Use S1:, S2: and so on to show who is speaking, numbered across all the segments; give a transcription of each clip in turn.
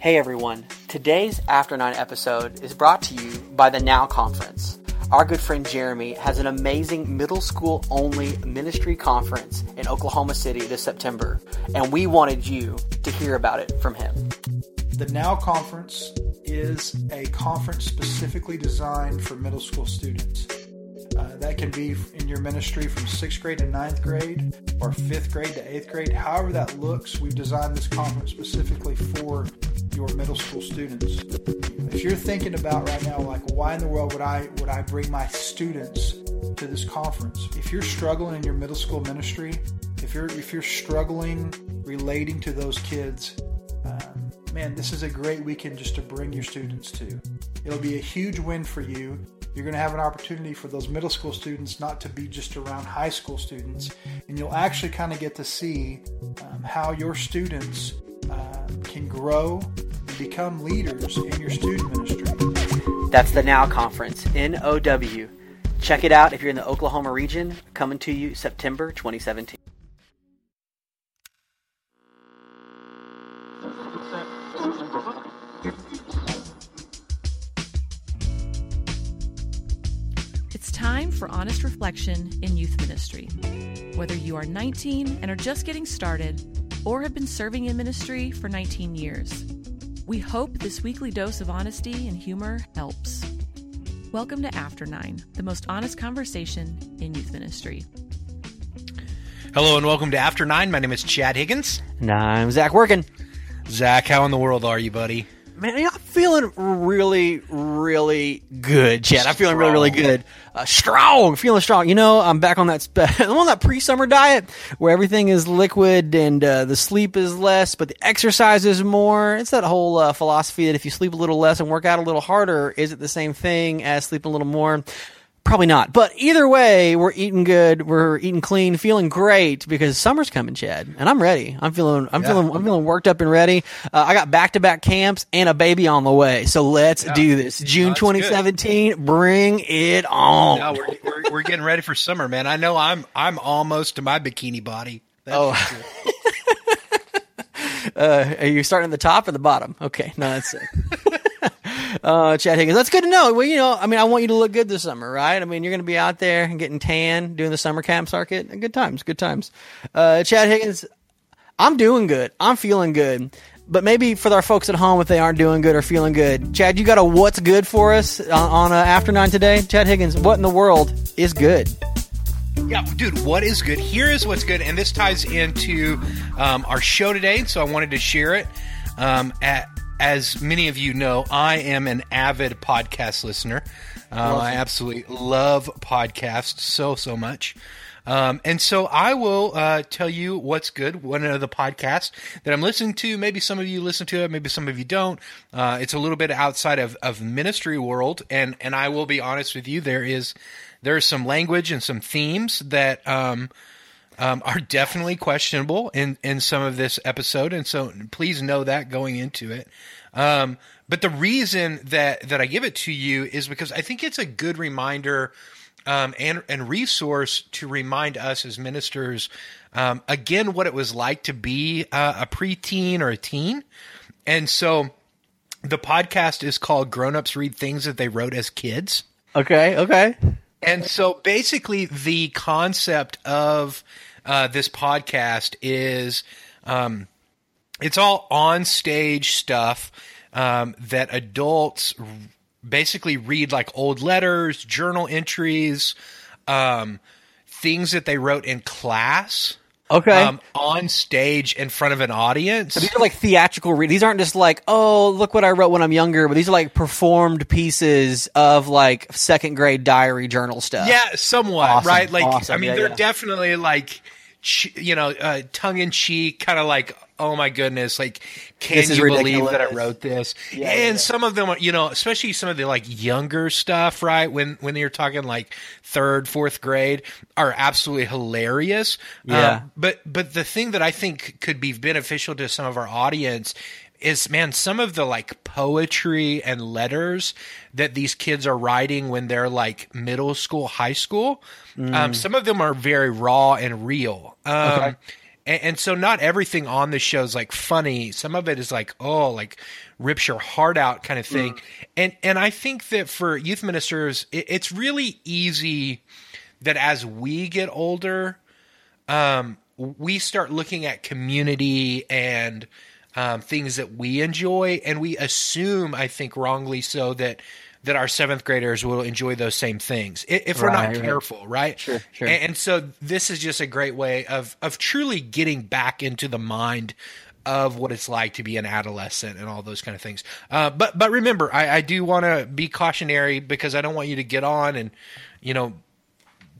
S1: Hey everyone, today's After Nine episode is brought to you by the Now Conference. Our good friend Jeremy has an amazing middle school only ministry conference in Oklahoma City this September, and we wanted you to hear about it from him.
S2: The Now Conference is a conference specifically designed for middle school students. Uh, that can be in your ministry from sixth grade to ninth grade or fifth grade to eighth grade. However, that looks, we've designed this conference specifically for your middle school students. If you're thinking about right now, like, why in the world would I would I bring my students to this conference? If you're struggling in your middle school ministry, if you're if you're struggling relating to those kids, um, man, this is a great weekend just to bring your students to. It'll be a huge win for you. You're going to have an opportunity for those middle school students not to be just around high school students, and you'll actually kind of get to see um, how your students uh, can grow and become leaders in your student ministry.
S1: That's the Now Conference, N-O-W. Check it out if you're in the Oklahoma region, coming to you September 2017.
S3: It's time for honest reflection in youth ministry. Whether you are 19 and are just getting started, or have been serving in ministry for 19 years, we hope this weekly dose of honesty and humor helps. Welcome to After Nine, the most honest conversation in youth ministry.
S4: Hello and welcome to After Nine. My name is Chad Higgins.
S1: And I'm Zach Working.
S4: Zach, how in the world are you, buddy?
S1: Man, I'm feeling really, really good, Chad. I'm feeling really, really good. Uh, strong, feeling strong. You know, I'm back on that. Spe- I'm on that pre-summer diet where everything is liquid and uh, the sleep is less, but the exercise is more. It's that whole uh, philosophy that if you sleep a little less and work out a little harder, is it the same thing as sleeping a little more? Probably not. But either way, we're eating good, we're eating clean, feeling great because summer's coming, Chad, and I'm ready. I'm feeling, I'm
S4: Yeah.
S1: feeling, I'm feeling worked up and ready. Uh, I got back to back camps and a baby on the way, so let's do this. June
S4: good.
S1: 2017, bring it on.
S4: No, we're, we're, we're getting ready for summer, man. I know I'm I'm almost to my bikini body. That's
S1: Oh. Uh, are you starting at the top or the bottom? Okay, no, that's it. uh, Chad Higgins, that's good to know. Well, you know, I mean, I want you to look good this summer, right? I mean, you're going to be out there and getting tan, doing the summer camp circuit. Good times, good times. Uh, Chad Higgins, I'm doing good. I'm feeling good. But maybe for our folks at home, if they aren't doing good or feeling good, Chad, you got a what's good for us on, on uh, After Nine today? Chad Higgins, what in the world is good?
S4: Yeah, dude, what is good? Here is what's good, and this ties into um, our show today, so I wanted to share it. Um, at, as many of you know, I am an avid podcast listener. Um, I absolutely love podcasts so, so much. Um, and so I will uh, tell you what's good. One of the podcasts that I'm listening to, maybe some of you listen to it, maybe some of you don't. Uh, it's a little bit outside of, of ministry world, and and I will be honest with you, there is there's some language and some themes that um, um, are definitely questionable in in some of this episode, and so please know that going into it. Um, but the reason that that I give it to you is because I think it's a good reminder um, and and resource to remind us as ministers um, again what it was like to be uh, a preteen or a teen, and so the podcast is called "Grown Ups Read Things That They Wrote as Kids."
S1: Okay, okay.
S4: And so basically, the concept of uh, this podcast is um, it's all on stage stuff um, that adults r- basically read like old letters, journal entries, um, things that they wrote in class.
S1: Okay.
S4: Um, on stage in front of an audience.
S1: These are like theatrical read. These aren't just like, oh, look what I wrote when I'm younger, but these are like performed pieces of like second grade diary journal stuff.
S4: Yeah, somewhat,
S1: Awesome,
S4: right? Like,
S1: awesome,
S4: I mean,
S1: yeah,
S4: they're
S1: yeah.
S4: definitely like, you know, uh, tongue in cheek, kind of like, oh my goodness, like, can you believe that I wrote this?
S1: Yeah,
S4: and
S1: yeah.
S4: some of them, are, you know, especially some of the like younger stuff, right? When when you're talking like third, fourth grade, are absolutely hilarious.
S1: Yeah.
S4: Um, but but the thing that I think could be beneficial to some of our audience is man some of the like poetry and letters that these kids are writing when they're like middle school high school
S1: Mm.
S4: um, some of them are very raw and real um,
S1: Okay.
S4: and, and so not everything on the show is like funny. Some of it is like oh, like rips your heart out kind of thing. Mm. And and I think that for youth ministers, it, it's really easy that as we get older, um, we start looking at community and um, things that we enjoy, and we assume, I think wrongly so, that that our seventh graders will enjoy those same things if we're right, not careful, right? right?
S1: Sure, sure.
S4: And, and, so this is just a great way of of truly getting back into the mind of what it's like to be an adolescent and all those kind of things. Uh, but but remember, I, I do want to be cautionary because I don't want you to get on and you know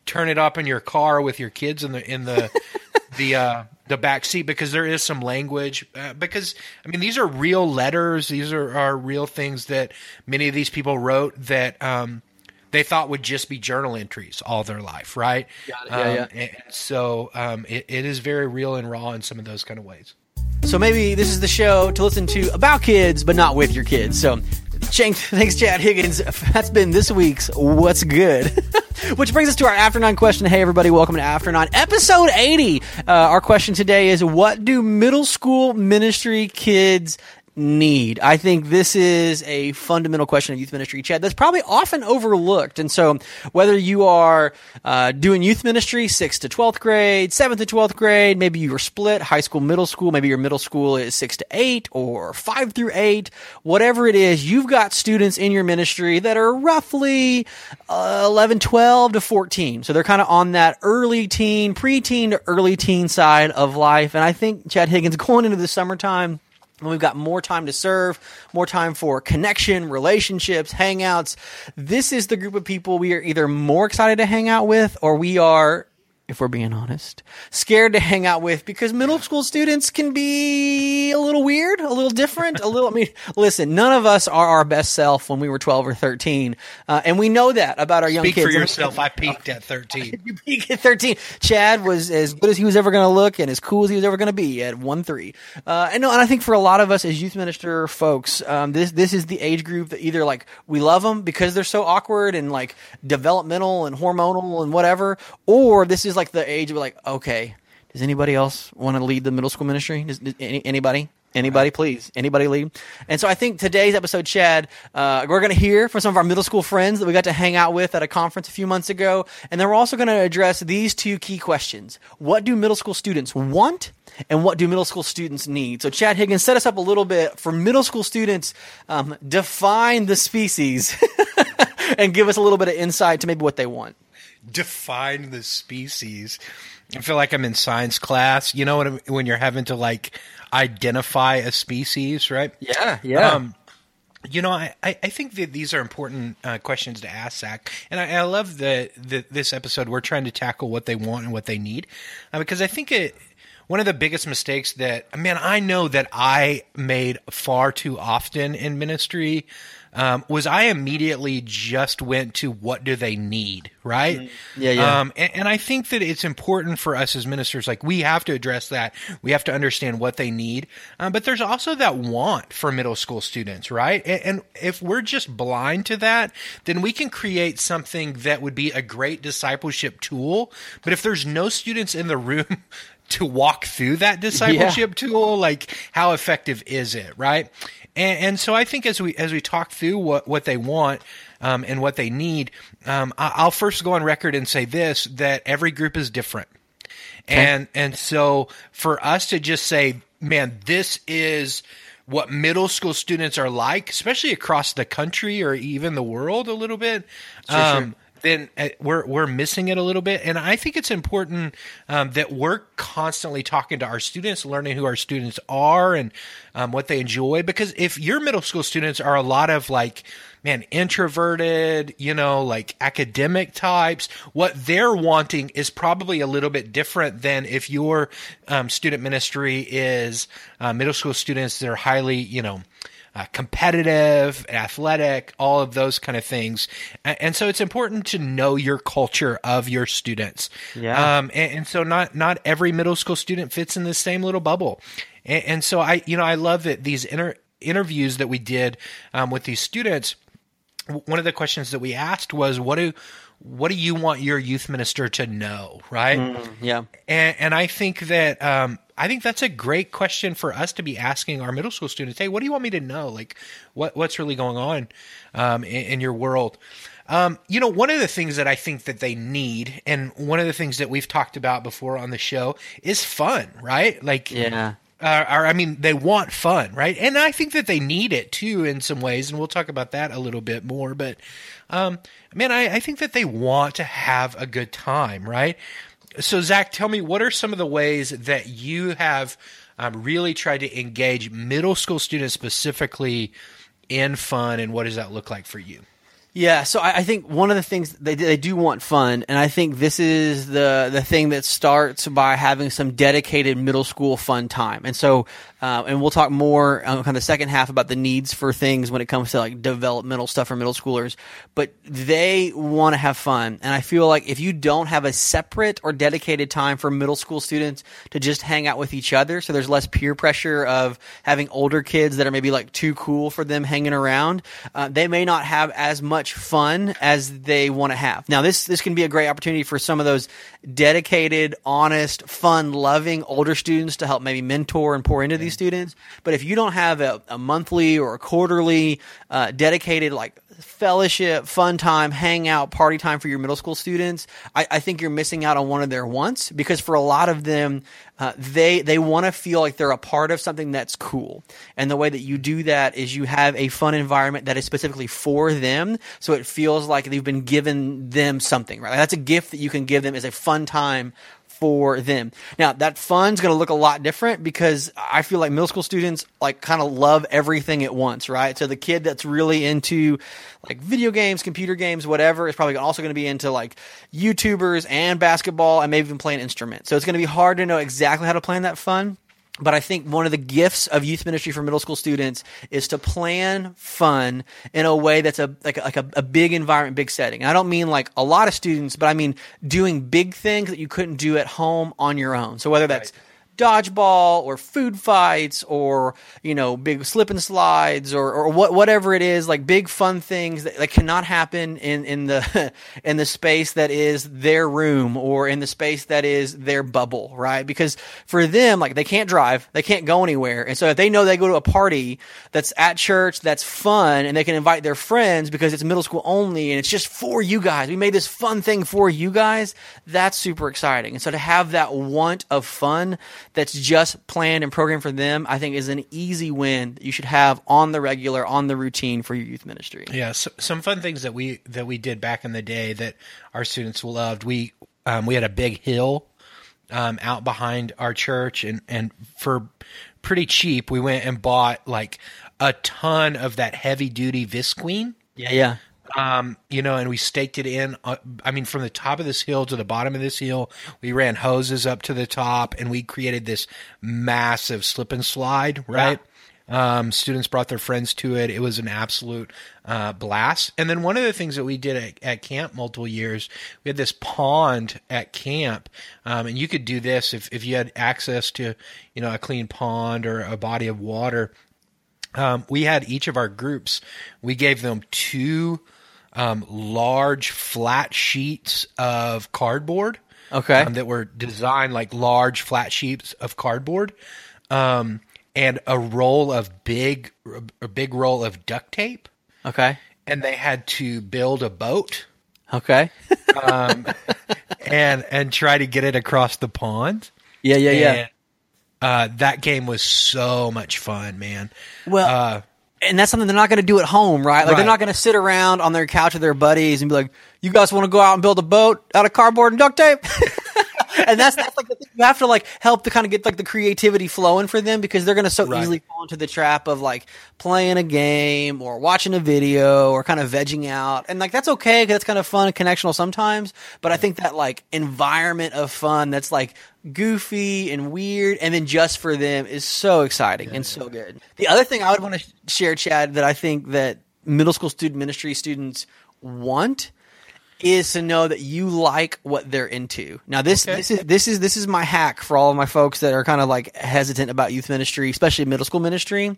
S4: turn it up in your car with your kids in the in the the uh, the back seat because there is some language. Uh, because I mean, these are real letters. These are, are real things that many of these people wrote that um, they thought would just be journal entries all their life, right?
S1: Yeah, yeah.
S4: Um, and so um, it, it is very real and raw in some of those kind of ways.
S1: So maybe this is the show to listen to about kids, but not with your kids. So thanks, Chad Higgins. That's been this week's What's Good. Which brings us to our After Nine question. Hey, everybody, welcome to After Nine, episode 80. Uh, our question today is What do middle school ministry kids need? I think this is a fundamental question of youth ministry, Chad, that's probably often overlooked. And so, whether you are uh, doing youth ministry, 6th to 12th grade, 7th to 12th grade, maybe you are split, high school, middle school, maybe your middle school is 6 to 8 or 5 through 8, whatever it is, you've got students in your ministry that are roughly uh, 11, 12 to 14. So, they're kind of on that early teen, preteen to early teen side of life. And I think, Chad Higgins, going into the summertime, we've got more time to serve, more time for connection, relationships, hangouts. This is the group of people we are either more excited to hang out with or we are if we're being honest, scared to hang out with because middle school students can be a little weird, a little different, a little. I mean, listen, none of us are our best self when we were 12 or 13. Uh, and we know that about our young
S4: Speak
S1: kids.
S4: for yourself. I peaked at 13.
S1: you peaked at 13. Chad was as good as he was ever going to look and as cool as he was ever going to be at 1 3. Uh, and, no, and I think for a lot of us as youth minister folks, um, this, this is the age group that either like we love them because they're so awkward and like developmental and hormonal and whatever, or this is like the age of like, okay, does anybody else want to lead the middle school ministry? Does, does any, anybody? Anybody, please. Anybody lead? And so I think today's episode, Chad, uh, we're going to hear from some of our middle school friends that we got to hang out with at a conference a few months ago. And then we're also going to address these two key questions. What do middle school students want? And what do middle school students need? So, Chad Higgins, set us up a little bit for middle school students. Um, define the species and give us a little bit of insight to maybe what they want
S4: define the species. I feel like I'm in science class. You know when when you're having to like identify a species, right?
S1: Yeah, yeah. Um,
S4: you know, I, I think that these are important uh, questions to ask, Zach. And I, I love that this episode we're trying to tackle what they want and what they need, uh, because I think it one of the biggest mistakes that man I know that I made far too often in ministry um, was I immediately just went to what do they need, right?
S1: Mm-hmm. Yeah, yeah.
S4: Um, and, and, I think that it's important for us as ministers, like we have to address that. We have to understand what they need. Um, but there's also that want for middle school students, right? And, and if we're just blind to that, then we can create something that would be a great discipleship tool. But if there's no students in the room to walk through that discipleship yeah. tool, like how effective is it, right? And, and so I think as we as we talk through what what they want. Um, and what they need. Um, I'll first go on record and say this: that every group is different, okay. and and so for us to just say, "Man, this is what middle school students are like," especially across the country or even the world, a little bit. Sure, um, sure then uh, we're we're missing it a little bit. And I think it's important um, that we're constantly talking to our students, learning who our students are and um, what they enjoy. Because if your middle school students are a lot of like man introverted, you know, like academic types, what they're wanting is probably a little bit different than if your um, student ministry is uh, middle school students that are highly, you know uh, competitive, athletic, all of those kind of things. And, and, so it's important to know your culture of your students.
S1: Yeah.
S4: Um, and, and, so not not every middle school student fits in the same little bubble. And, and so I, you know, I love that these inter- interviews that we did um, with these students one of the questions that we asked was, "What do what do you want your youth minister to know?" Right?
S1: Yeah.
S4: And, and I think that um, I think that's a great question for us to be asking our middle school students. Hey, what do you want me to know? Like, what what's really going on um, in, in your world? Um, you know, one of the things that I think that they need, and one of the things that we've talked about before on the show, is fun, right? Like,
S1: Yeah.
S4: uh, or I mean, they want fun, right? And I think that they need it too in some ways, and we'll talk about that a little bit more. But, um, man, I, I think that they want to have a good time, right? So, Zach, tell me, what are some of the ways that you have um, really tried to engage middle school students specifically in fun, and what does that look like for you?
S1: Yeah, so I, I think one of the things they they do want fun, and I think this is the the thing that starts by having some dedicated middle school fun time. And so, uh, and we'll talk more on kind of the second half about the needs for things when it comes to like developmental stuff for middle schoolers. But they want to have fun, and I feel like if you don't have a separate or dedicated time for middle school students to just hang out with each other, so there's less peer pressure of having older kids that are maybe like too cool for them hanging around, uh, they may not have as much fun as they want to have. Now, this this can be a great opportunity for some of those dedicated, honest, fun, loving older students to help maybe mentor and pour into these students. But if you don't have a, a monthly or a quarterly uh, dedicated like fellowship, fun time, hangout, party time for your middle school students, I, I think you're missing out on one of their wants because for a lot of them, uh, they they want to feel like they're a part of something that's cool. And the way that you do that is you have a fun environment that is specifically for them, so it feels like they've been given them something. Right, that's a gift that you can give them is a fun time for them. Now that fun's going to look a lot different because I feel like middle school students like kind of love everything at once, right? So the kid that's really into like video games, computer games, whatever is probably also going to be into like YouTubers and basketball and maybe even play an instrument. So it's going to be hard to know exactly how to plan that fun. But I think one of the gifts of youth ministry for middle school students is to plan fun in a way that's a like a, like a, a big environment, big setting. And I don't mean like a lot of students, but I mean doing big things that you couldn't do at home on your own. So whether that's dodgeball or food fights or you know big slip and slides or, or what, whatever it is like big fun things that, that cannot happen in, in the in the space that is their room or in the space that is their bubble right? Because for them like they can't drive they can't go anywhere. And so if they know they go to a party that's at church that's fun and they can invite their friends because it's middle school only and it's just for you guys. We made this fun thing for you guys. That's super exciting. And so to have that want of fun that's just planned and programmed for them, I think is an easy win that you should have on the regular, on the routine for your youth ministry.
S4: Yeah, so, some fun things that we that we did back in the day that our students loved. We um, we had a big hill um, out behind our church, and and for pretty cheap, we went and bought like a ton of that heavy duty visqueen.
S1: Yeah, yeah.
S4: Um, you know, and we staked it in. Uh, I mean, from the top of this hill to the bottom of this hill, we ran hoses up to the top, and we created this massive slip and slide. Right. Um, students brought their friends to it. It was an absolute uh, blast. And then one of the things that we did at, at camp multiple years, we had this pond at camp, um, and you could do this if if you had access to, you know, a clean pond or a body of water. Um, we had each of our groups. We gave them two um, large flat sheets of cardboard.
S1: Okay.
S4: um, that were designed like large flat sheets of cardboard, um, and a roll of big, a big roll of duct tape,
S1: Okay.
S4: and they had to build a boat
S1: Okay.
S4: and and try to get it across the pond.
S1: yeah, yeah, yeah.
S4: Uh, that game was so much fun, man.
S1: Well,
S4: Uh,
S1: and that's something they're not going to do at home, right? Like they're not going to sit around on their couch with their buddies and be like, "You guys want to go out and build a boat out of cardboard and duct tape?" and that's that's like the thing. you have to like help to kind of get like the creativity flowing for them because they're going to so
S4: Right.
S1: easily fall into the trap of like playing a game or watching a video or kind of vegging out, and like that's okay because it's kind of fun and connectional sometimes. But I think that like environment of fun that's like goofy and weird and then just for them is so exciting and so good. The other thing I would want to share, Chad, that I think that middle school student ministry students want is to know that you like what they're into. Now this
S4: Okay.
S1: this is this is this is my hack for all of my folks that are kind of like hesitant about youth ministry, especially middle school ministry.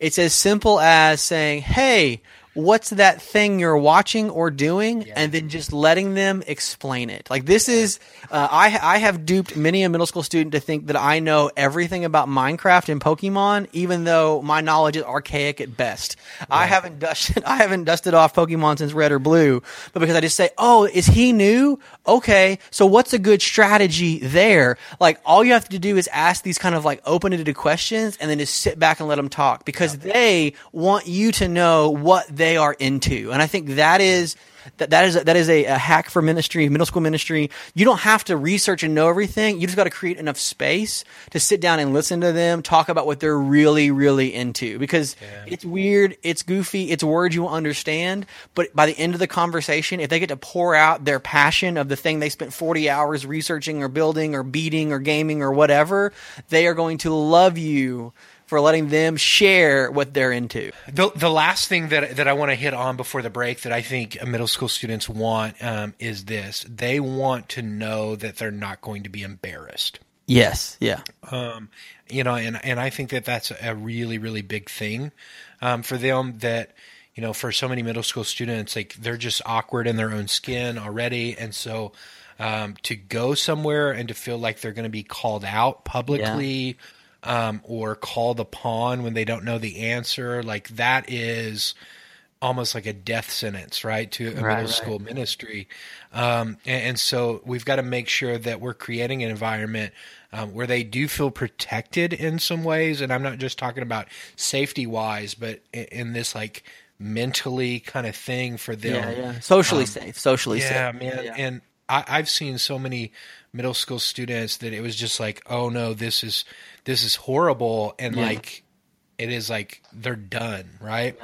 S1: It's as simple as saying, "Hey, what's that thing you're watching or doing, and then just letting them explain it. Like this is, uh, I I have duped many a middle school student to think that I know everything about Minecraft and Pokemon, even though my knowledge is archaic at best. I haven't dusted I haven't dusted off Pokemon since Red or Blue, but because I just say, oh, is he new? Okay, so what's a good strategy there? Like all you have to do is ask these kind of like open-ended questions, and then just sit back and let them talk because they want you to know what they are into, and I think that is that that is that is a, a hack for ministry, middle school ministry. You don't have to research and know everything. You just got to create enough space to sit down and listen to them talk about what they're really, really into. Because it's weird, it's goofy, it's words you will understand. But by the end of the conversation, if they get to pour out their passion of the thing they spent forty hours researching or building or beating or gaming or whatever, they are going to love you for letting them share what they're into.
S4: The, the last thing that that I want to hit on before the break that I think middle school students want um, is this: they want to know that they're not going to be embarrassed.
S1: Yes, yeah.
S4: Um, you know, and and I think that that's a really really big thing um, for them. That you know, for so many middle school students, like they're just awkward in their own skin already, and so um, to go somewhere and to feel like they're going to be called out publicly um, or called upon when they don't know the answer, like that is almost like a death sentence, right, to a
S1: Right,
S4: middle
S1: right.
S4: school ministry. Um, and, and so we've got to make sure that we're creating an environment um, where they do feel protected in some ways. And I'm not just talking about safety wise, but in, in this like mentally kind of thing for them.
S1: Yeah, yeah. Socially safe. Socially
S4: Yeah,
S1: safe.
S4: man.
S1: Yeah.
S4: And I, I've seen so many middle school students that it was just like, oh no, this is this is horrible, and
S1: Yeah.
S4: like it is like they're done, right?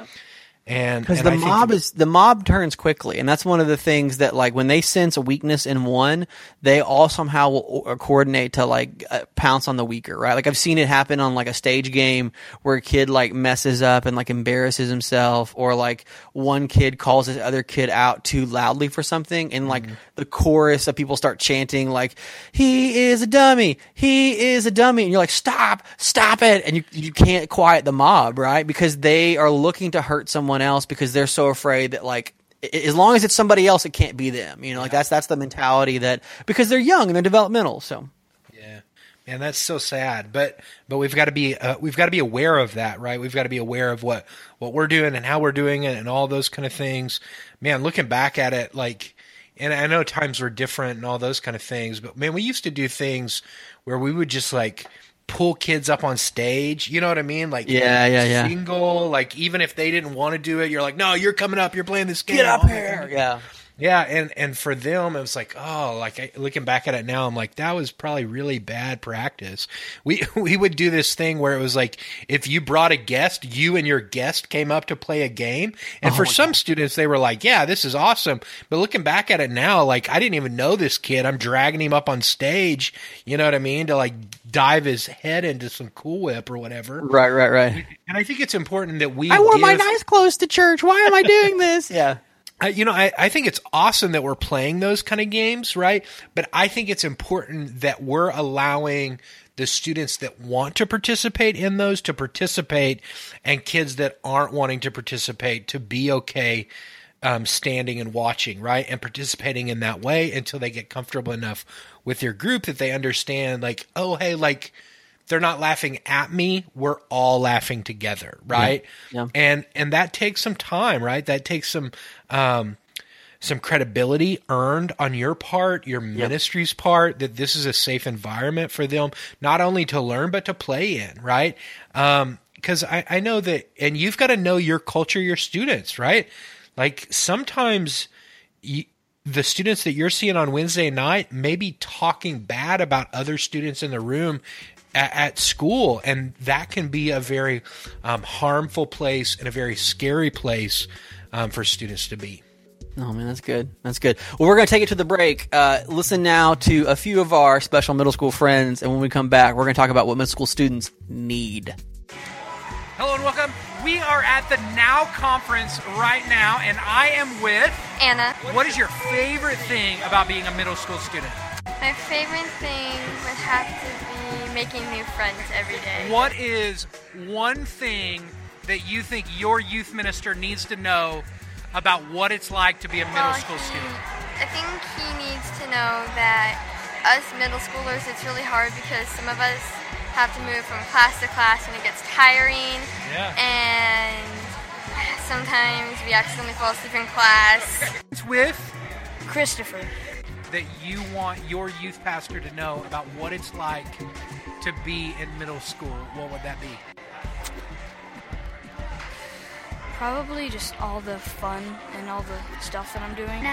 S4: And
S1: Because the
S4: I
S1: mob is the mob turns quickly, and that's one of the things that like when they sense a weakness in one, they all somehow will o- coordinate to like uh, pounce on the weaker, right? Like I've seen it happen on like a stage game where a kid like messes up and like embarrasses himself, or like one kid calls this other kid out too loudly for something, and like the chorus of people start chanting like "He is a dummy, he is a dummy," and you're like "Stop, stop it!" and you you can't quiet the mob, right? Because they are looking to hurt someone else because they're so afraid that like as long as it's somebody else, it can't be them. You know, like that's that's the mentality that because they're young and they're developmental. So
S4: Yeah, man, that's so sad. But but we've got to be uh, we've got to be aware of that, right? We've got to be aware of what what we're doing and how we're doing it and all those kind of things. Man, looking back at it, like, and I know times were different and all those kind of things, but man, we used to do things where we would just like pull kids up on stage. You know what I mean? Like,
S1: Yeah, yeah, yeah.
S4: Single, like even if they didn't want to do it, you're like, no, you're coming up, you're playing this game.
S1: get up here, yeah.
S4: Yeah, and and for them, it was like, oh, like I, looking back at it now, I'm like, that was probably really bad practice. We we would do this thing where it was like, if you brought a guest, you and your guest came up to play a game, and for oh, some students, they were like, yeah, this is awesome. But looking back at it now, like I didn't even know this kid. I'm dragging him up on stage. You know what I mean? To like dive his head into some Cool Whip or whatever.
S1: Right, right, right.
S4: And I think it's important that we.
S1: I wore my nice clothes to church. Why am I doing this? yeah.
S4: I, you know, I, I think it's awesome that we're playing those kind of games, right? But I think it's important that we're allowing the students that want to participate in those to participate, and kids that aren't wanting to participate to be okay um, standing and watching, right? And participating in that way until they get comfortable enough with your group that they understand, like, oh, hey, like, they're not laughing at me we're all laughing together right?
S1: Yeah.
S4: and and that takes some time right? That takes some um some credibility earned on your part your ministry's part that this is a safe environment for them not only to learn but to play in right? Um because I, I know that and you've got to know your culture your students right? Like sometimes you, the students that you're seeing on Wednesday night may be talking bad about other students in the room at, at school, and that can be a very um, harmful place and a very scary place um, for students to be.
S1: Oh man, that's good. That's good. Well, we're going to take it to the break. Uh, listen now to a few of our special middle school friends, and when we come back, we're going to talk about what middle school students need.
S5: Hello and welcome. We are at the Now Conference right now, and I am with.
S6: Anna.
S5: What is your favorite thing about being a middle school student?
S6: My favorite thing would have to be making new friends every day.
S5: What is one thing that you think your youth minister needs to know about what it's like to be a middle
S6: Well,
S5: school
S6: he-
S5: student?
S6: I think he needs to know that us middle schoolers, it's really hard because some of us have to move from class to class and it gets tiring.
S5: Yeah.
S6: And sometimes we accidentally fall asleep in class.
S5: It's with
S7: Christopher.
S5: That you want your youth pastor to know about what it's like to be in middle school. What would that be?
S7: Probably just all the fun and all the stuff that I'm doing.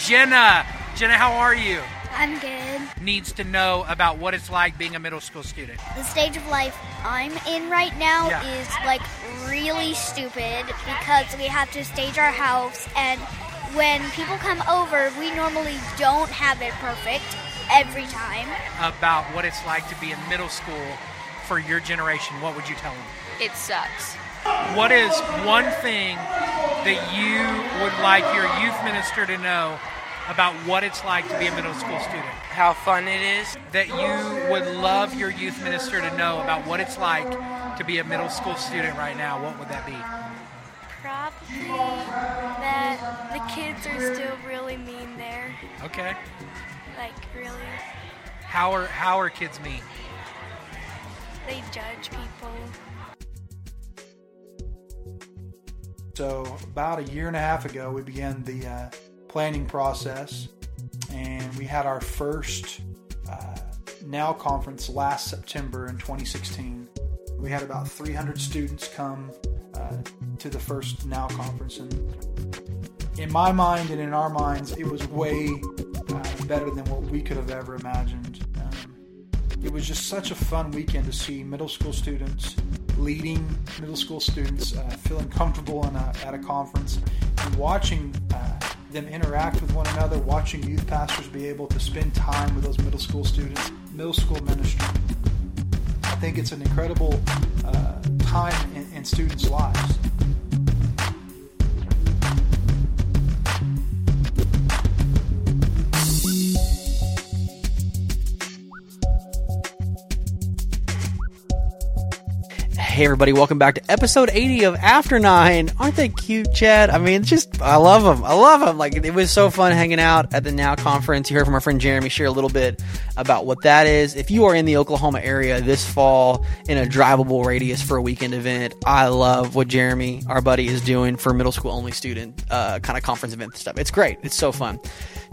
S5: Jenna, Jenna, how are you?
S8: I'm good.
S5: Needs to know about what it's like being a middle school student.
S8: The stage of life I'm in right now
S5: Yeah.
S8: is like really stupid because we have to stage our house and when people come over, we normally don't have it perfect every time.
S5: About what it's like to be in middle school for your generation. What would you tell them?
S7: It sucks.
S5: What is one thing that you would like your youth minister to know about what it's like to be a middle school student?
S9: how fun it is.
S5: That you would love your youth minister to know about what it's like to be a middle school student right now. What would that be?
S10: Probably that the kids are still really mean there.
S5: Okay.
S10: Like, really.
S5: How are how are kids mean?
S10: They judge people.
S2: So, about a year and a half ago, we began the uh, planning process, and we had our first uh, Now conference last September in 2016. We had about 300 students come uh, to the first Now conference, and in my mind and in our minds, it was way uh, better than what we could have ever imagined. Um, it was just such a fun weekend to see middle school students leading middle school students, uh, feeling comfortable a, at a conference, and watching uh, them interact with one another, watching youth pastors be able to spend time with those middle school students, middle school ministry. I think it's an incredible uh, time in, in students' lives.
S1: Hey everybody, welcome back to episode 80 of After Nine. Aren't they cute, Chad? I mean, just, I love them. I love them. Like, it was so fun hanging out at the Now conference. You heard from our friend Jeremy share a little bit about what that is. If you are in the Oklahoma area this fall in a drivable radius for a weekend event, I love what Jeremy, our buddy, is doing for middle school only student, uh, kind of conference event stuff. It's great. It's so fun.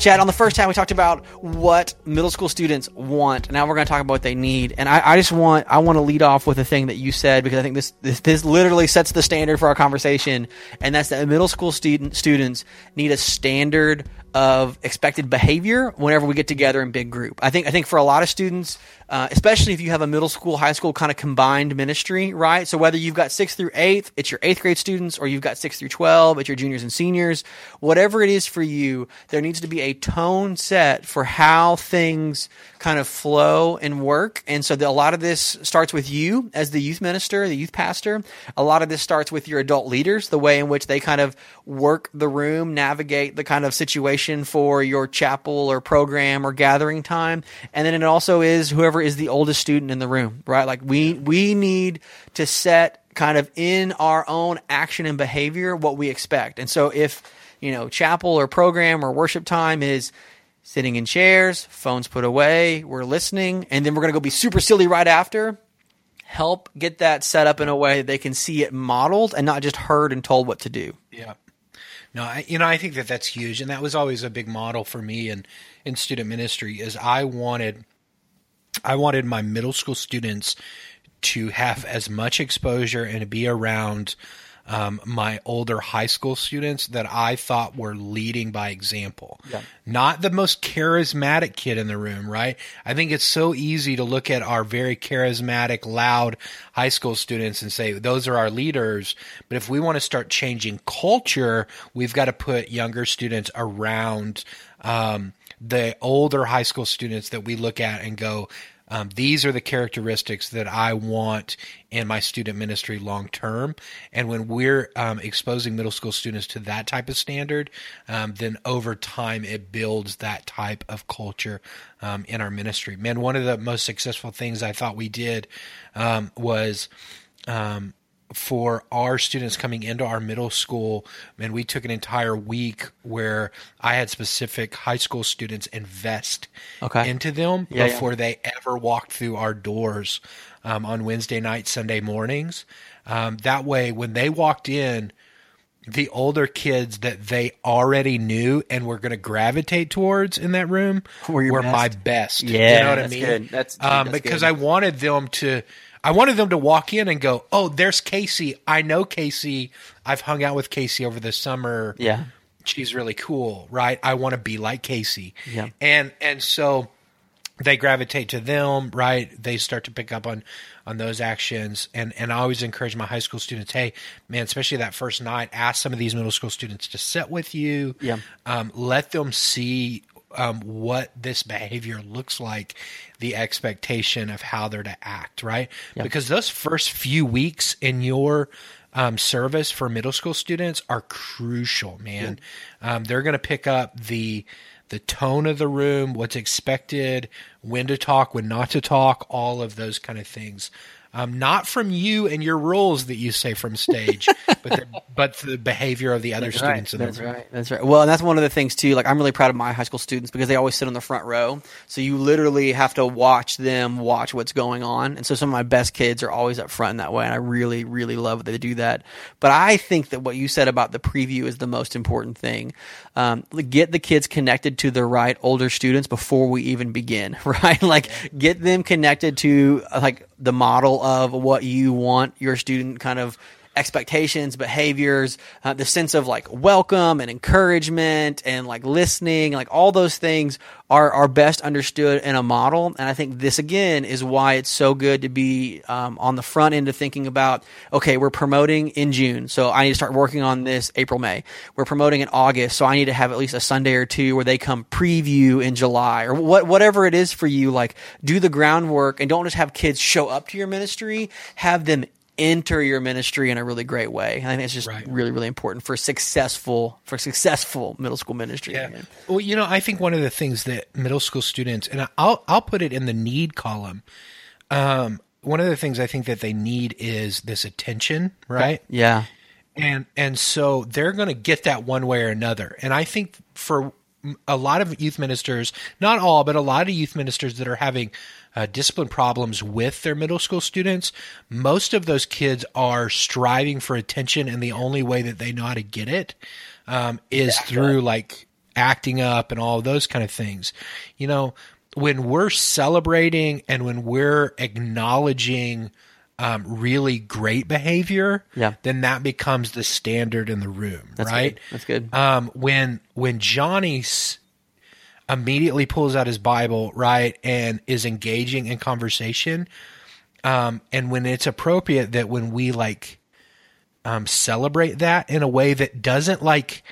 S1: Chad, on the first time we talked about what middle school students want. Now we're going to talk about what they need. And I, I just want, I want to lead off with a thing that you said because I think this, this, this literally sets the standard for our conversation. And that's that middle school student, students need a standard of expected behavior whenever we get together in big group. I think I think for a lot of students, uh, especially if you have a middle school, high school kind of combined ministry, right? So whether you've got sixth through eighth, it's your eighth grade students, or you've got sixth through twelve, it's your juniors and seniors. Whatever it is for you, there needs to be a tone set for how things kind of flow and work. And so the, a lot of this starts with you as the youth minister, the youth pastor. A lot of this starts with your adult leaders, the way in which they kind of work the room, navigate the kind of situation for your chapel or program or gathering time. And then it also is whoever is the oldest student in the room, right? Like we, we need to set kind of in our own action and behavior what we expect. And so if, you know, chapel or program or worship time is sitting in chairs, phones put away, we're listening, and then we're going to go be super silly right after. Help get that set up in a way that they can see it modeled and not just heard and told what to do.
S4: Yeah. No, I, you know, I think that that's huge, and that was always a big model for me in in student ministry. Is I wanted, I wanted my middle school students to have as much exposure and to be around um, my older high school students that I thought were leading by example.
S1: Yeah.
S4: Not the most charismatic kid in the room, right? I think it's so easy to look at our very charismatic, loud high school students and say, those are our leaders. But if we want to start changing culture, we've got to put younger students around um, the older high school students that we look at and go, um, these are the characteristics that I want in my student ministry long term. And when we're um, exposing middle school students to that type of standard, um, then over time it builds that type of culture um, in our ministry. Man, one of the most successful things I thought we did um, was um, for our students coming into our middle school, and we took an entire week where I had specific high school students invest
S1: Okay.
S4: into them
S1: Yeah, yeah.
S4: before they ever walked through our doors um, on Wednesday night, Sunday mornings. Um, that way, when they walked in, the older kids that they already knew and were going to gravitate towards in that room
S1: Were
S4: my
S1: best.
S4: best.
S1: Yeah,
S4: you know what I mean?
S1: good. That's-
S4: um,
S1: that's
S4: because
S1: good.
S4: I wanted them to. I wanted them to walk in and go, "Oh, there's Casey. I know Casey. I've hung out with Casey over the summer.
S1: Yeah.
S4: she's really cool, right? I want to be like Casey.
S1: Yeah.
S4: and and so they gravitate to them, right? They start to pick up on on those actions, and and I always encourage my high school students, hey, man, especially that first night, ask some of these middle school students to sit with you,
S1: Yeah.
S4: um, let them see um, what this behavior looks like, the expectation of how they're to act, right? Because those first few weeks in your um, service for middle school students are crucial, man. Um, they're going to pick up the the tone of the room, what's expected, when to talk, when not to talk, all of those kind of things. Um, not from you and your rules that you say from stage, but the, but the behavior of the other
S1: That's
S4: students
S1: right. That's
S4: room.
S1: right. That's right. Well, and that's one of the things too. Like I'm really proud of my high school students because they always sit on the front row. So you literally have to watch them watch what's going on. And so some of my best kids are always up front in that way, and I really, really love that they do that. But I think that what you said about the preview is the most important thing. Um, get the kids connected to the right older students before we even begin. Right? Like get them connected to like the model of what you want your student kind of expectations, behaviors, uh, the sense of like welcome and encouragement and like listening, like all those things are, are best understood in a model. And I think this again is why it's so good to be um, on the front end of thinking about, okay, we're promoting in June. So I need to start working on this April, May. We're promoting in August. So I need to have at least a Sunday or two where they come preview in July or what, whatever it is for you. Like do the groundwork and don't just have kids show up to your ministry, have them enter your ministry in a really great way. I think it's just really, really important for successful for successful middle school ministry.
S4: Yeah. Well, you know, I think one of the things that middle school students, and I'll I'll put it in the need column. Um, one of the things I think that they need is this attention, right?
S1: Yeah.
S4: And and so they're going to get that one way or another. And I think for a lot of youth ministers, not all, but a lot of youth ministers that are having uh, discipline problems with their middle school students, most of those kids are striving for attention, and the only way that they know how to get it um, is through like acting up and all those kind of things. You know, when we're celebrating and when we're acknowledging um, really great behavior,
S1: Yeah.
S4: then that becomes the standard in the room,
S1: That's
S4: right?
S1: good. That's good.
S4: Um, when when Johnny s- immediately pulls out his Bible, right, and is engaging in conversation, um, and when it's appropriate that when we like um, celebrate that in a way that doesn't like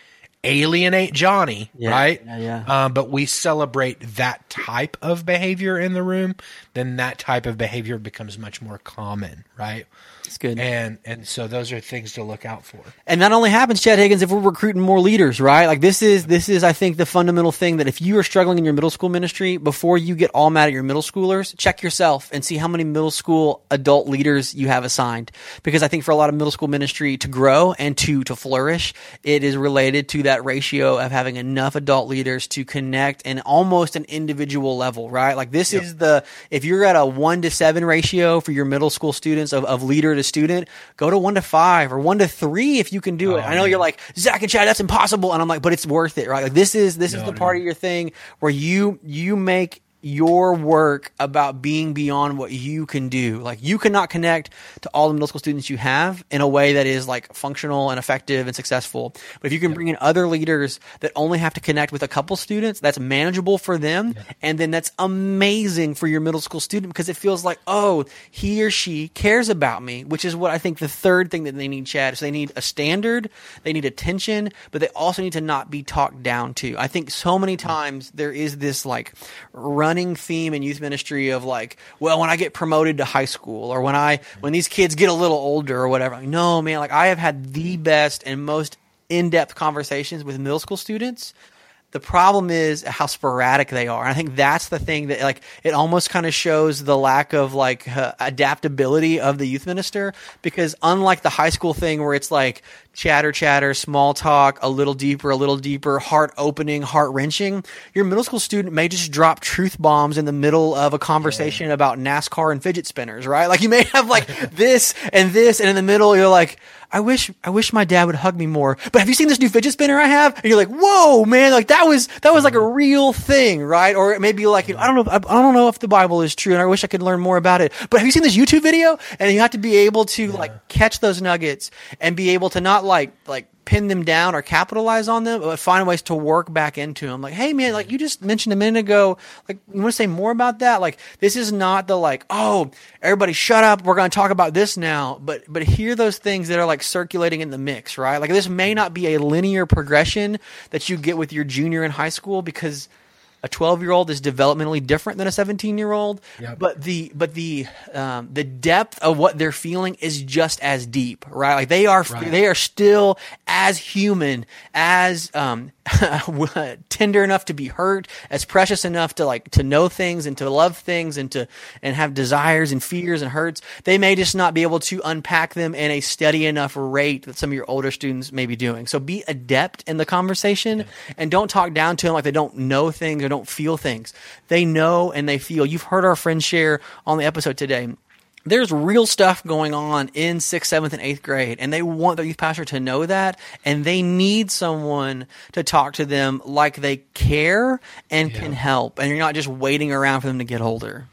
S4: alienate Johnny,
S1: Yeah,
S4: right?
S1: yeah, yeah.
S4: Um, but we celebrate that type of behavior in the room, then that type of behavior becomes much more common, right?
S1: It's good.
S4: And and so those are things to look out for.
S1: And that only happens, Chad Higgins, if we're recruiting more leaders, right? Like this is this is I think the fundamental thing that if you are struggling in your middle school ministry, before you get all mad at your middle schoolers, check yourself and see how many middle school adult leaders you have assigned. Because I think for a lot of middle school ministry to grow and to to flourish, it is related to that ratio of having enough adult leaders to connect in almost an individual level, right? Like this is the if you're at a one to seven ratio for your middle school students of, of leader to student, go to one to five or one to three if you can do it. Oh, I know you're like Zach and Chad, that's impossible, and I'm like, but it's worth it, right? Like this is this is the part of your thing where you you make your work about being beyond what you can do. Like you cannot connect to all the middle school students you have in a way that is like functional and effective and successful. But if you can bring in other leaders that only have to connect with a couple students, that's manageable for them. And then that's amazing for your middle school student because it feels like, oh, he or she cares about me, which is what I think the third thing that they need, Chad. So they need a standard, they need attention, but they also need to not be talked down to. I think so many mm-hmm. times there is this like running theme in youth ministry of like, well, when I get promoted to high school or when I when these kids get a little older or whatever. No, man, like I have had the best and most in-depth conversations with middle school students the problem is how sporadic they are. And I think that's the thing that like it almost kind of shows the lack of like uh, adaptability of the youth minister because unlike the high school thing where it's like chatter chatter, small talk, a little deeper, a little deeper, heart opening, heart wrenching, your middle school student may just drop truth bombs in the middle of a conversation about NASCAR and fidget spinners, right? Like you may have like this and this and in the middle you're like I wish I wish my dad would hug me more. But have you seen this new fidget spinner I have? And you're like, whoa, man, like that was that was like a real thing, right? Or maybe like I don't know, I don't know if the Bible is true, and I wish I could learn more about it. But have you seen this YouTube video? And you have to be able to like catch those nuggets and be able to not like like pin them down or capitalize on them, but find ways to work back into them. Like, hey man, like you just mentioned a minute ago, like you want to say more about that? Like this is not the like, oh, everybody shut up, we're going to talk about this now. But but hear those things that are like circulating in the mix, right? Like this may not be a linear progression that you get with your junior in high school because a 12 year old is developmentally different than a 17 year old
S4: Yep.
S1: but the but the um, the depth of what they're feeling is just as deep right like they are
S4: Right.
S1: they are still as human as um, tender enough to be hurt as precious enough to like to know things and to love things and to and have desires and fears and hurts they may just not be able to unpack them in a steady enough rate that some of your older students may be doing. So be adept in the conversation and don't talk down to them like they don't know things or don't feel things. They know and they feel. You've heard our friends share on the episode today there's real stuff going on in sixth, seventh, and eighth grade, and they want their youth pastor to know that, and they need someone to talk to them like they care and can help, and you're not just waiting around for them to get older.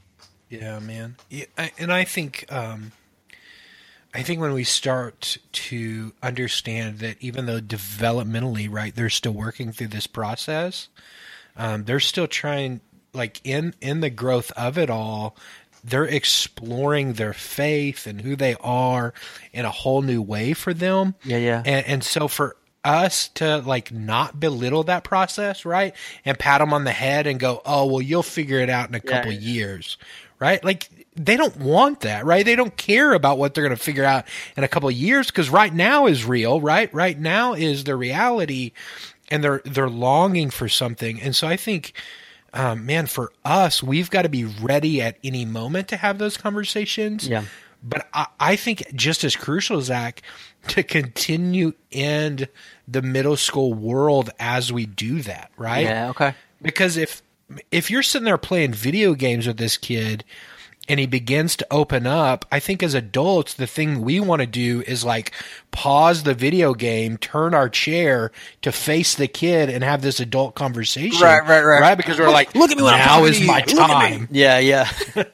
S4: Yeah, man. Yeah, I, and I think um, I think when we start to understand that even though developmentally, right, they're still working through this process, um, they're still trying, like in in the growth of it all, they're exploring their faith and who they are in a whole new way for them.
S1: Yeah, yeah.
S4: And, and so for us to like not belittle that process, right, and pat them on the head and go, "Oh, well, you'll figure it out in a
S1: Yeah,
S4: couple
S1: yeah.
S4: years," right? Like they don't want that, right? They don't care about what they're going to figure out in a couple of years because right now is real, right? Right now is the reality, and they're they're longing for something, and so I think. Um, man, for us, we've got to be ready at any moment to have those conversations.
S1: Yeah.
S4: But I, I think just as crucial, Zach, to continue in the middle school world as we do that, right?
S1: Yeah, okay.
S4: Because if if you're sitting there playing video games with this kid and he begins to open up, I think as adults, the thing we want to do is like pause the video game, turn our chair to face the kid and have this adult conversation.
S1: Right, right, right.
S4: Right? Because we're like,
S1: Look at me
S4: now is my
S1: Look
S4: time.
S1: Yeah, yeah.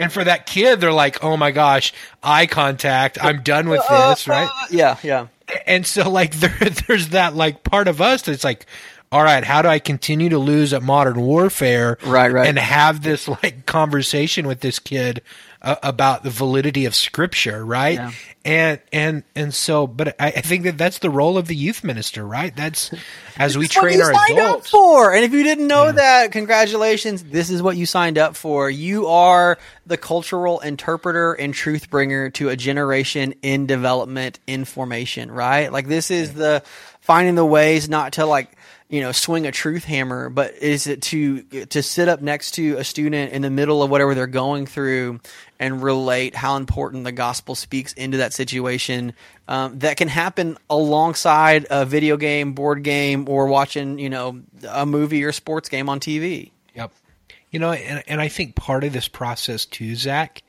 S4: And for that kid, they're like, oh my gosh, eye contact. I'm done with
S1: Uh,
S4: this, right?
S1: yeah, yeah.
S4: And so, like, there, there's that, like, part of us that's like, all right, how do I continue to lose at modern warfare?
S1: Right, right.
S4: And have this, like, conversation with this kid uh, about the validity of scripture, right?
S1: Yeah.
S4: And, and, and so, but I, I think that that's the role of the youth minister, right? That's as we train our adults.
S1: for. And if you didn't know that, congratulations. This is what you signed up for. You are the cultural interpreter and truth bringer to a generation in development, in formation, right? Like this is the finding the ways not to like you know swing a truth hammer but is it to to sit up next to a student in the middle of whatever they're going through and relate how important the gospel speaks into that situation um, that can happen alongside a video game board game or watching you know a movie or sports game on tv
S4: Yep. You know, and, and I think part of this process too, Zach,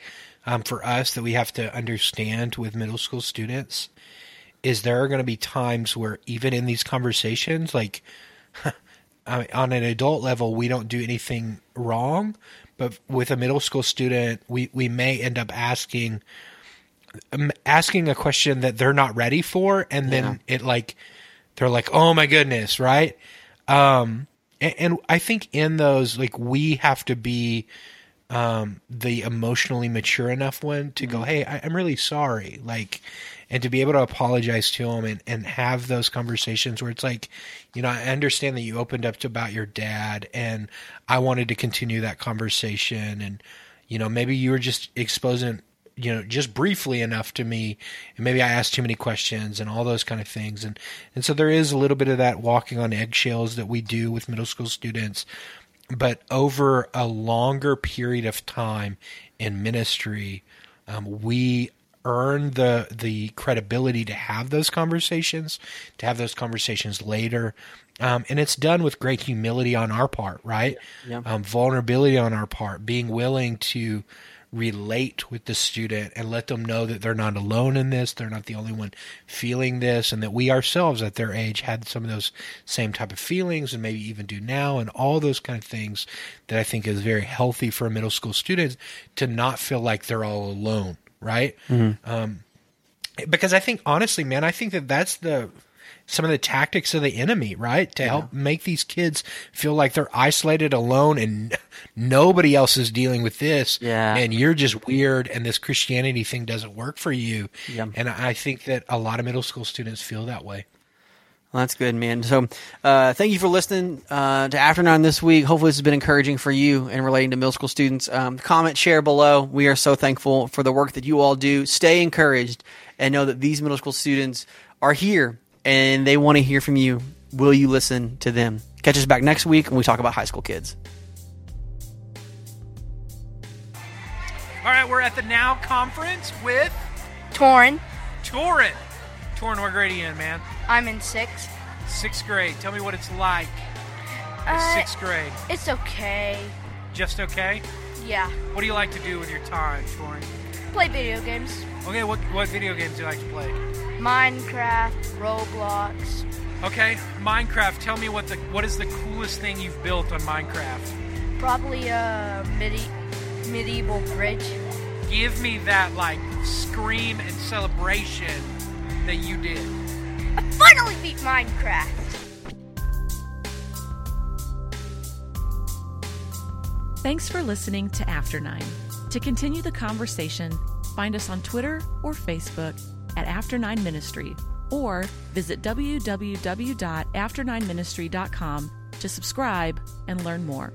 S4: um, for us that we have to understand with middle school students is there are going to be times where even in these conversations, like I mean, on an adult level, we don't do anything wrong, but with a middle school student, we, we may end up asking um, asking a question that they're not ready for, and then it like they're like, "Oh my goodness!" Right? Um, and, and I think in those, like, we have to be um, the emotionally mature enough one to go, "Hey, I, I'm really sorry," like, and to be able to apologize to them and and have those conversations where it's like, you know, I understand that you opened up to about your dad, and I wanted to continue that conversation, and you know, maybe you were just exposing you know, just briefly enough to me, and maybe I asked too many questions and all those kind of things, and and so there is a little bit of that walking on eggshells that we do with middle school students, but over a longer period of time in ministry, um, we earn the the credibility to have those conversations, to have those conversations later. Um, and it's done with great humility on our part, right?
S1: Yeah.
S4: Um, vulnerability on our part, being willing to relate with the student and let them know that they're not alone in this, they're not the only one feeling this, and that we ourselves at their age had some of those same type of feelings and maybe even do now, and all those kind of things that I think is very healthy for a middle school student to not feel like they're all alone, right? Um, because I think honestly, man, I think that that's the some of the tactics of the enemy, right? To help make these kids feel like they're isolated, alone, and nobody else is dealing with this.
S1: Yeah.
S4: And you're just weird, and this Christianity thing doesn't work for you.
S1: Yeah.
S4: And I think that a lot of middle school students feel that way.
S1: Well, that's good, man. So, uh, thank you for listening uh, to After Nine this week. Hopefully, this has been encouraging for you and relating to middle school students. Um, comment, share below. We are so thankful for the work that you all do. Stay encouraged and know that these middle school students are here and they want to hear from you. Will you listen to them? Catch us back next week when we talk about high school kids.
S5: All right, we're at the Now Conference with
S7: Torn.
S5: Torin. Torin, what grade are you in, man?
S7: I'm in sixth.
S5: Sixth grade. Tell me what it's like.
S7: Uh,
S5: sixth grade.
S7: It's okay.
S5: Just okay?
S7: Yeah.
S5: What do you like to do with your time, Torin?
S7: Play video games.
S5: Okay, what what video games do you like to play?
S7: Minecraft, Roblox.
S5: Okay, Minecraft. Tell me what the what is the coolest thing you've built on Minecraft?
S7: Probably a midi- medieval bridge.
S5: Give me that like scream and celebration that you did.
S7: I finally beat Minecraft.
S3: Thanks for listening to After Nine. To continue the conversation, find us on Twitter or Facebook at After Nine Ministry or visit www.after9ministry.com to subscribe and learn more.